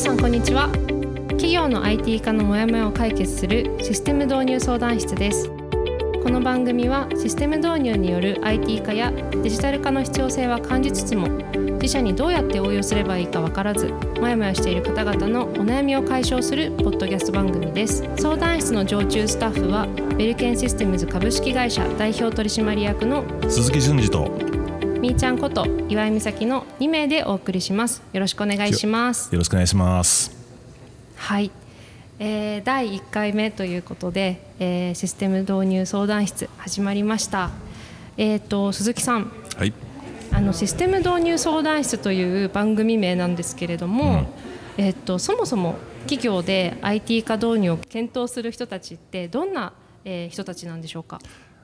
さんこんにちは。企業の IT 化のモヤモヤを解決するシステム導入相談室です。この番組はシステム導入による IT 化やデジタル化の必要性は感じつつも自社にどうやって応用すればいいか分からずモヤモヤしている方々のお悩みを解消するポッドキャスト番組です。相談室の常駐スタッフはベルケンシステムズ株式会社代表取締役の鈴木淳二とみーちゃんこと岩井美咲の2名でお送りします。よろしくお願いします。よろしくお願いします。はい、えー、第1回目ということで、えー、システム導入相談室始まりました。えっ、ー、と鈴木さん。はい。あのシステム導入相談室という番組名なんですけれども、うん、えっと、そもそも企業で IT 化導入を検討する人たちってどんな、えー、人たちなんでしょうか？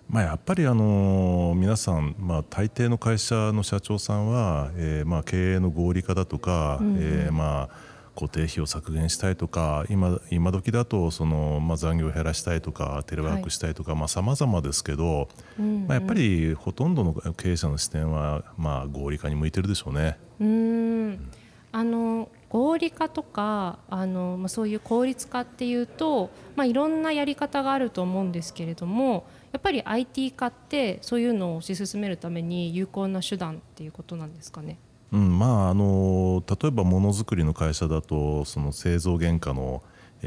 まあ、やっぱりあの皆さん、まあ、大抵の会社の社長さんは、えー、まあ経営の合理化だとか、うんえー、まあ固定費を削減したいとか今今時だとその、まあ、残業を減らしたいとかテレワークしたいとかさまざ、まですけど、うんうん、まあ、やっぱりほとんどの経営者の視点は、まあ、合理化に向いてるでしょうね。うんあの合理化とかあの、まあ、そういう効率化っていうと、まあ、いろんなやり方があると思うんですけれどもやっぱり IT 化ってそういうのを推し進めるために有効な手段っていうことなんですかね？うんまあ、あの例えばものづくりの会社だとその製造原価の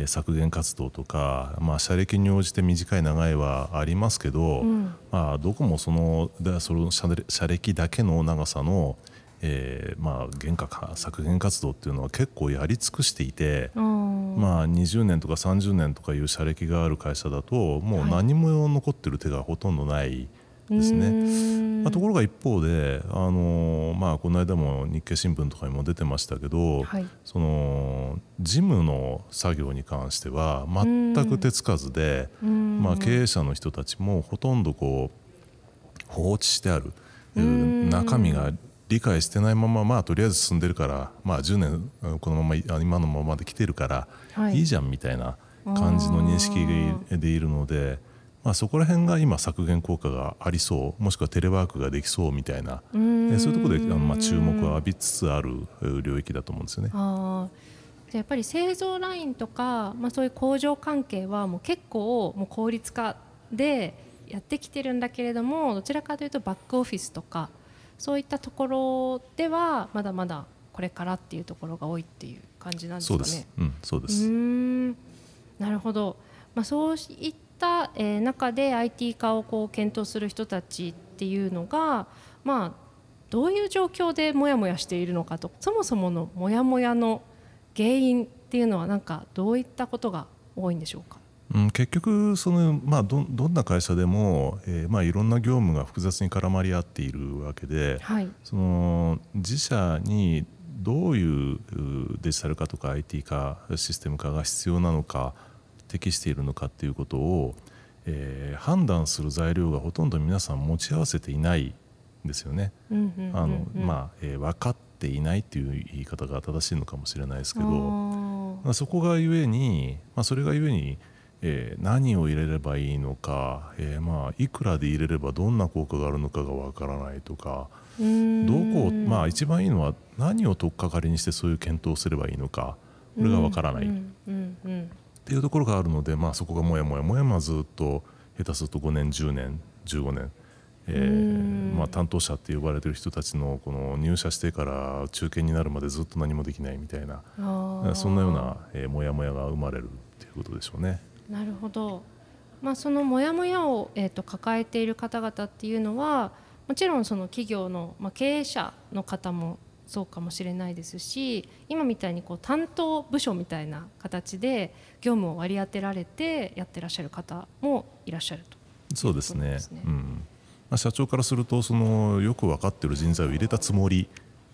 削減活動とか、まあ、社歴に応じて短い長いはありますけど、うん、まあ、どこもそのその社歴だけの長さの、えーまあ、原価削減活動っていうのは結構やり尽くしていて、まあ、20年とか30年とかいう社歴がある会社だともう何も残ってる手がほとんどない。ですね、まあ、ところが一方で、あのまあ、この間も日経新聞とかにも出てましたけど、はい、その事務の作業に関しては全く手つかずで、まあ、経営者の人たちもほとんどこう放置してある中身が理解してないまま、まあ、とりあえず進んでるから、まあ、10年このまま今のままで来てるから、はい、いいじゃんみたいな感じの認識でいるので。まあ、そこら辺が今削減効果がありそうもしくはテレワークができそうみたいなそういうところでまあ注目を浴びつつある領域だと思うんですよね。あやっぱり製造ラインとか、まあ、そういう工場関係はもう結構もう効率化でやってきてるんだけれどもどちらかというとバックオフィスとかそういったところではまだまだこれからっていうところが多いっていう感じなんですかね。そうです。うん、そうです。なるほど。まあそういった、え中で IT 化をこう検討する人たちっていうのが、まあ、どういう状況でモヤモヤしているのかとそもそものモヤモヤの原因っていうのはなんかどういったことが多いんでしょうか？うん、結局その、まあ、どどんな会社でも、えーまあ、いろんな業務が複雑に絡まり合っているわけで、はい、その自社にどういうデジタル化とか IT 化システム化が必要なのか適しているのかっていうことを、えー、判断する材料がほとんど皆さん持ち合わせていないんですよね。あのまあ、えー、分かっていないっていう言い方が正しいのかもしれないですけどそこがゆえに、まあ、それがゆえに、えー、何を入れればいいのか、えーまあ、いくらで入れればどんな効果があるのかが分からないとかどこまあ一番いいのは何を取っかかりにしてそういう検討すればいいのかこれが分からない。っていうところがあるので、まあ、そこがもやもやもやまずっと下手すると5年10年15年、えーまあ、担当者って呼ばれてる人たちのこの入社してから中堅になるまでずっと何もできないみたいなそんなような、えー、もやもやが生まれるっていうことでしょうね。なるほど、まあ、そのもやもやを、えーと、抱えている方々っていうのはもちろんその企業の、まあ、経営者の方もそうかもしれないですし今みたいにこう担当部署みたいな形で業務を割り当てられてやってらっしゃる方もいらっしゃると。そうですね、うん。まあ、社長からするとそのよく分かっている人材を入れたつもり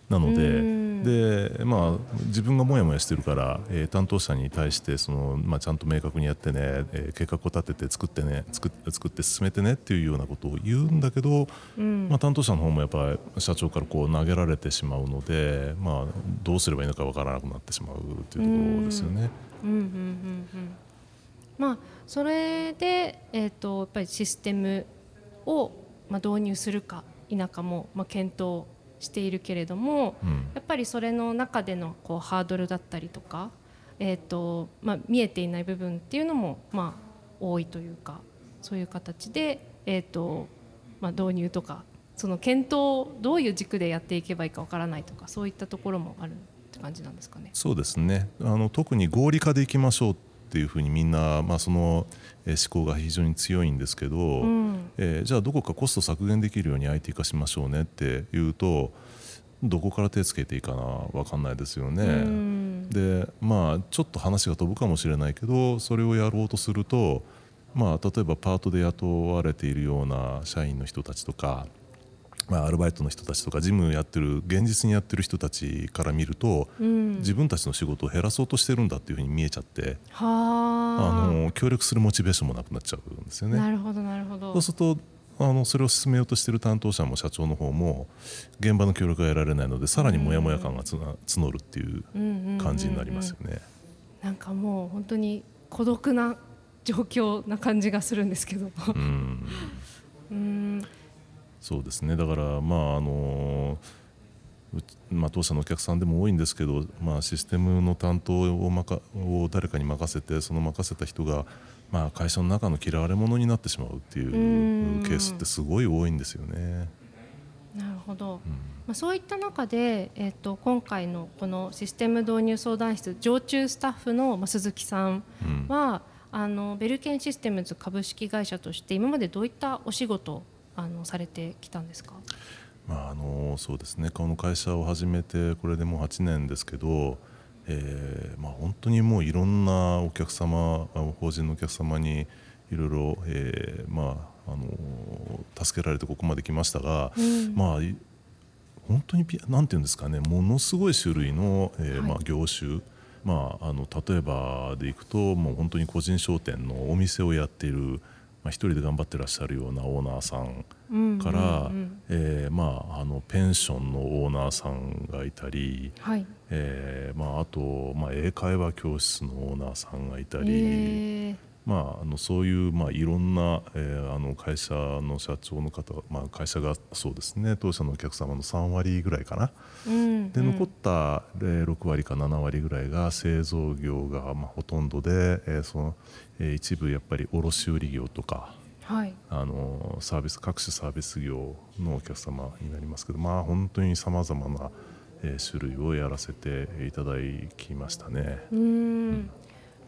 なのでで、まあ、自分がもやもやしてるから、えー、担当者に対してその、まあ、ちゃんと明確にやってね、えー、計画を立てて作ってね作作って進めてねっていうようなことを言うんだけど、うん、まあ、担当者の方もやっぱり社長からこう投げられてしまうので、まあ、どうすればいいのか分からなくなってしまうというところですよね。うんうんうんうん。まあ、それで、えーと、やっぱりシステムを、まあ、導入するか否かも、まあ、検討しているけれども、うんやっぱりそれの中でのこうハードルだったりとか、えーとまあ、見えていない部分っていうのも、まあ、多いというかそういう形で、えーとまあ、導入とかその検討をどういう軸でやっていけばいいかわからないとかそういったところもあるって感じなんですかね。そうですねあの特に合理化でいきましょうっていうふうにみんな、まあ、そのえー思考が非常に強いんですけど、うんえーじゃあどこかコスト削減できるように IT 化しましょうねっていうとどこから手つけていいかな分かんないですよね。うんでまあちょっと話が飛ぶかもしれないけどそれをやろうとすると、まあ、例えばパートで雇われているような社員の人たちとか、まあ、アルバイトの人たちとか事務やってる現実にやってる人たちから見ると、うん。自分たちの仕事を減らそうとしてるんだっていうふうに見えちゃってあはあ。の協力するモチベーションもなくなっちゃうんですよね。なるほどなるほど。そうするとあのそれを進めようとしている担当者も社長の方も現場の協力が得られないのでさらにモヤモヤ感がつな募るっていう感じになりますよね。なんかもう本当に孤独な状況な感じがするんですけど。うん。うんそうですね。だからまああのまあ、当社のお客さんでも多いんですけど、まあ、システムの担当をまかを誰かに任せてその任せた人が、まあ、会社の中の嫌われ者になってしまうっていううん。ケースってすごい多いんですよね。なるほど、うん。まあ、そういった中で、えっと今回のこのシステム導入相談室常駐スタッフのまあ鈴木さんうん。は、あのベルケンシステムズ株式会社として今までどういったお仕事をあのされてきたんですか、まあ、あのそうですね。この会社を始めてこれでもう8年ですけど、えーまあ、本当にもういろんなお客様あの法人のお客様にいろいろ、えーまあ、あの助けられてここまで来ましたが、うん。まあい本当にピなんていうんですかねものすごい種類の、えーはい。まあ、業種、まあ、あの例えばでいくともう本当に個人商店のお店をやっている、まあ、一人で頑張ってらっしゃるようなオーナーさんうんから、えーまあ、あのペンションのオーナーさんがいたり、はい。えーまあ、あと、まあ、英会話教室のオーナーさんがいたり、えーまあ、あのそういう、まあ、いろんな、えーあの会社の社長の方、まあ、会社がそうですね当社のお客様の3割ぐらいかなうんでうん残った、えー6割か7割ぐらいが製造業が、まあ、ほとんどで、えーそのえー一部やっぱり卸売業とか。はいあのサービス各種サービス業のお客様になりますけどまあ本当にさまざまな、えー種類をやらせていただきましたね。うーん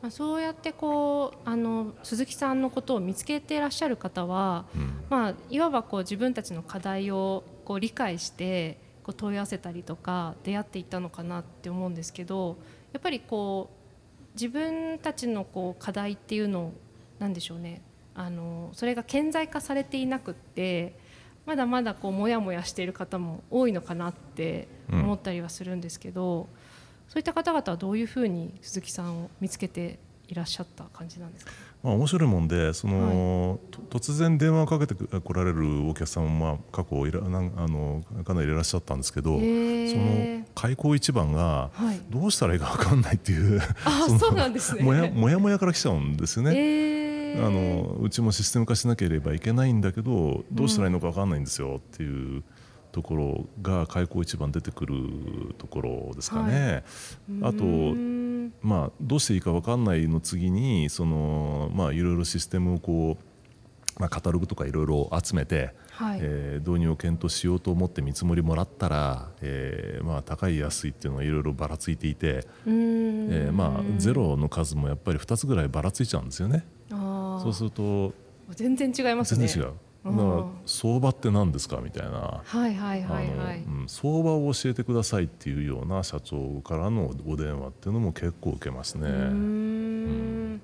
まあ、そうやってこうあの鈴木さんのことを見つけていらっしゃる方は、うん。まあ、いわばこう自分たちの課題をこう理解してこう問い合わせたりとか出会っていったのかなって思うんですけどやっぱりこう自分たちのこう課題っていうのをなんでしょうね。あのそれが顕在化されていなくってまだまだこうモヤモヤしている方も多いのかなって思ったりはするんですけど、そういった方々はどういうふうに鈴木さんを見つけていらっしゃった感じなんですか、まあ、面白いもんでその、と突然電話をかけてこられるお客さんも、まあ、過去いらなんあのかなりいらっしゃったんですけど、その開口一番がはい、どうしたらいいか分かんないっていうあのそうなんですね。もやもやもやから来ちゃうんですよね。えー。あのうちもシステム化しなければいけないんだけどどうしたらいいのか分かんないんですよっていうところが開口一番出てくるところですかね。あとうーんまあ、どうしていいか分かんないの次にその、まあ、いろいろシステムをこう、まあ、カタログとかいろいろ集めて、はい、えー導入を検討しようと思って見積もりもらったら、えーまあ、高い安いっていうのがいろいろばらついていて、えーまあ、ゼロの数もやっぱり2つぐらいばらついちゃうんですよね。そうすると全然違いますね全然違う。だからうん相場って何ですかみたいな。相場を教えてくださいっていうような社長からのお電話っていうのも結構受けますね。うーん。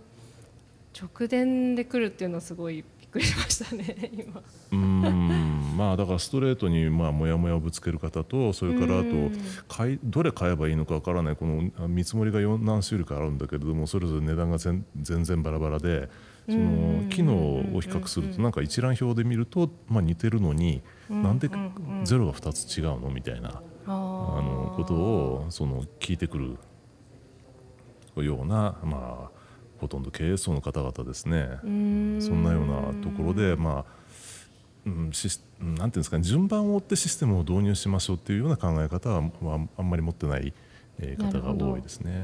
直電で来るっていうのはすごいびっくりしましたね今。うーんまあだからストレートにまあモヤモヤをぶつける方とそれからあとうん買いどれ買えばいいのかわからないこのあ見積もりが4何種類かあるんだけれどもそれぞれ値段が全全然バラバラでそうんの機能を比較するとなんか一覧表で見るとまあ似てるのになんでゼロが2つ違うのみたいなああのことをその聞いてくるようなまあほとんど経営層の方々ですね。そんなようなところで、まあうん、シスなんていうんですかね順番を追ってシステムを導入しましょうっていうような考え方は、まあ、あんまり持ってない方が多いですね。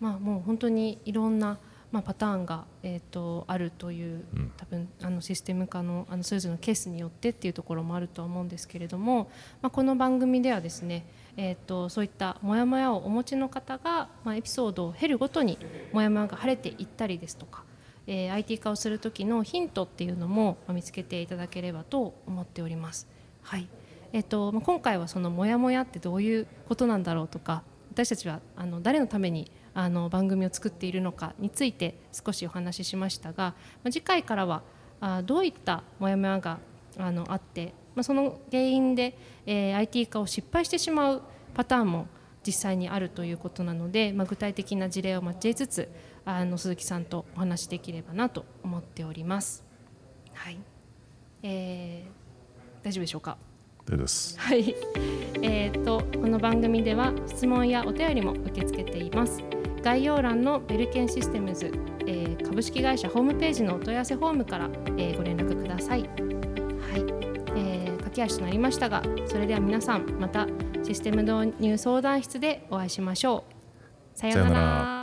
まあ、もう本当にいろんなまあ、パターンが、えーと、あるという多分あのシステム化のあのそれぞれのケースによってっていうところもあるとは思うんですけれども、まあ、この番組ではですね、えーと、そういったモヤモヤをお持ちの方が、まあ、エピソードを経るごとにモヤモヤが晴れていったりですとか、えー、IT 化をする時のヒントっていうのも見つけていただければと思っております。はいえーとまあ、今回はそのモヤモヤってどういうことなんだろうとか私たちはあの誰のためにあの番組を作っているのかについて少しお話ししましたが、まあ、次回からはあどういったモヤモヤがあのあって、まあ、その原因で、えー、IT 化を失敗してしまうパターンも実際にあるということなので、まあ、具体的な事例を交えつつあの鈴木さんとお話しできればなと思っております。はいえー、大丈夫でしょうか？です。はい。えっ、ー、とこの番組では質問やお便りも受け付けています。概要欄のベルケンシステムズ、えー、株式会社ホームページのお問い合わせフォームから、えー、ご連絡ください。はい、えー、駆け足となりましたが、それでは皆さんまたシステム導入相談室でお会いしましょう。さようなら。